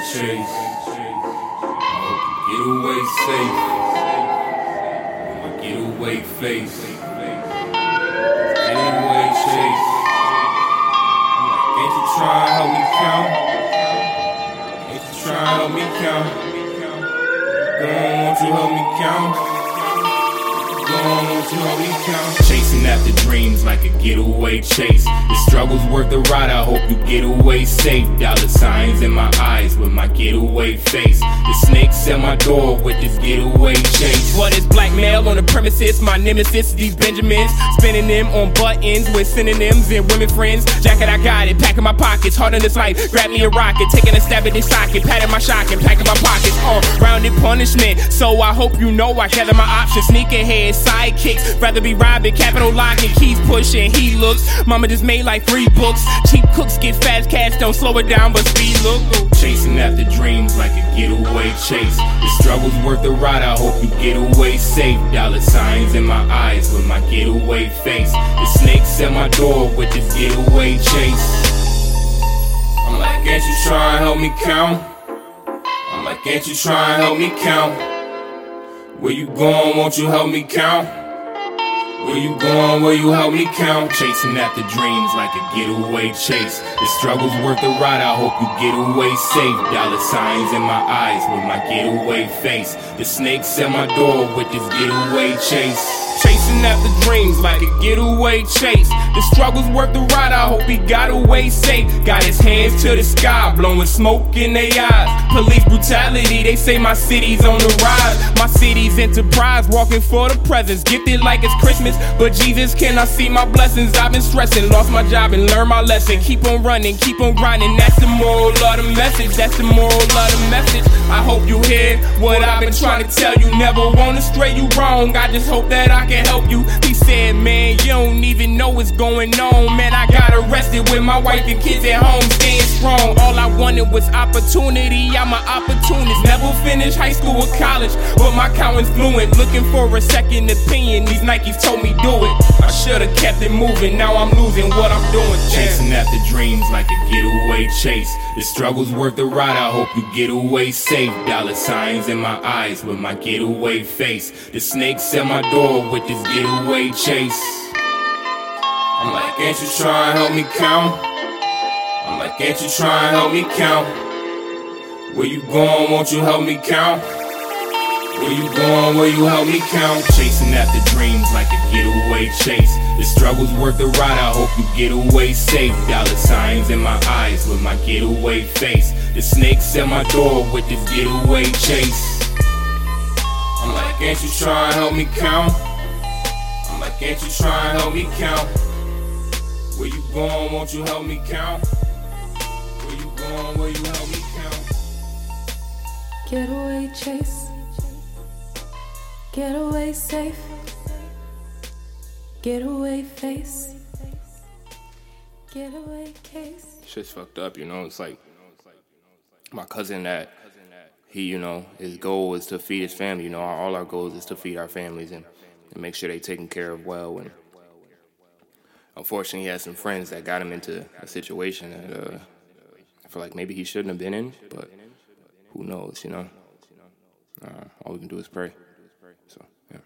chase. I hope you get away safe. My getaway face. Getaway chase. I'm like, can't you try and help me count? Can't you try and help me count? On, won't you help me count? Chasing after dreams like a getaway chase. The struggle's worth the ride, I hope you get away safe. Dollar signs in my eyes with my getaway face. The snakes at my door with this getaway chase. What is black on the premises? My nemesis, these Benjamins. Spinning them on buttons with synonyms and women friends. Jacket, I got it. Packing my pockets. Hard on this life. Grab me a rocket. Taking a stab at this socket. Patting my shock and packing my pockets. On rounded punishment. So I hope you know I gather my options. Sneak ahead, sidekicks. Rather be robbing, capital locking. Keys pushing, he looks. Mama just made like three books. Cheap cooks get fast cash. Don't slow it down, but speed look. Chasing after dreams like a getaway chase. The struggle's worth the ride, I hope you get away safe. Dollar signs in my eyes with my getaway face. The snakes at my door with this getaway chase. I'm like, can't you try and help me count? I'm like, can't you try and help me count? Where you going, won't you help me count? Where you going, will you help me count? Chasing after dreams like a getaway chase. The struggle's worth the ride, I hope you get away safe. Dollar signs in my eyes with my getaway face. The snakes at my door with this getaway chase. Chasing after dreams like a getaway chase. The struggle's worth the ride, I hope he got away safe. Got his hands to the sky, blowing smoke in their eyes. Police brutality, they say my city's on the rise. My city's enterprise, walking for the presence. Gifted like it's Christmas, but Jesus, can I see my blessings? I've been stressing, lost my job and learned my lesson. Keep on running, keep on grinding. That's the moral of the message. That's the moral of the message. I hope you hear what I've been trying to tell you. Never wanna stray you wrong. I just hope that I can help you. He said, man, you don't even know what's going on. Man, I got arrested with my wife and kids at home, staying strong. All I wanted was opportunity. I'm an opportunist. Never finished high school or college, but my count's fluent. Looking for a second opinion. These Nikes told me do it. I should've kept it moving. Now I'm losing what I'm doing. Chasing after dreams like a getaway chase. The struggle's worth the ride, I hope you get away safe. Dollar signs in my eyes with my getaway face. The snakes at my door with this getaway chase. I'm like, can't you try and help me count? Like, can't you try and help me count? Where you going, won't you help me count? Where you going, will you help me count? Chasing after dreams like a getaway chase. The struggle's worth the ride, I hope you get away safe. Dollar signs in my eyes with my getaway face. The snakes at my door with this getaway chase. I'm like, can't you try and help me count? I'm like, can't you try and help me count? Where you going, won't you help me count? Where you going, will you help me count? Getaway chase. Getaway safe. Getaway face. Getaway case. shit's fucked up, you know. It's like my cousin that he, you know, his goal is to feed his family. You know, all our goals is to feed our families and, and make sure they're taken care of well. And unfortunately, he had some friends that got him into a situation that uh, I feel like maybe he shouldn't have been in, but who knows, you know? Uh, all we can do is pray. So, yeah.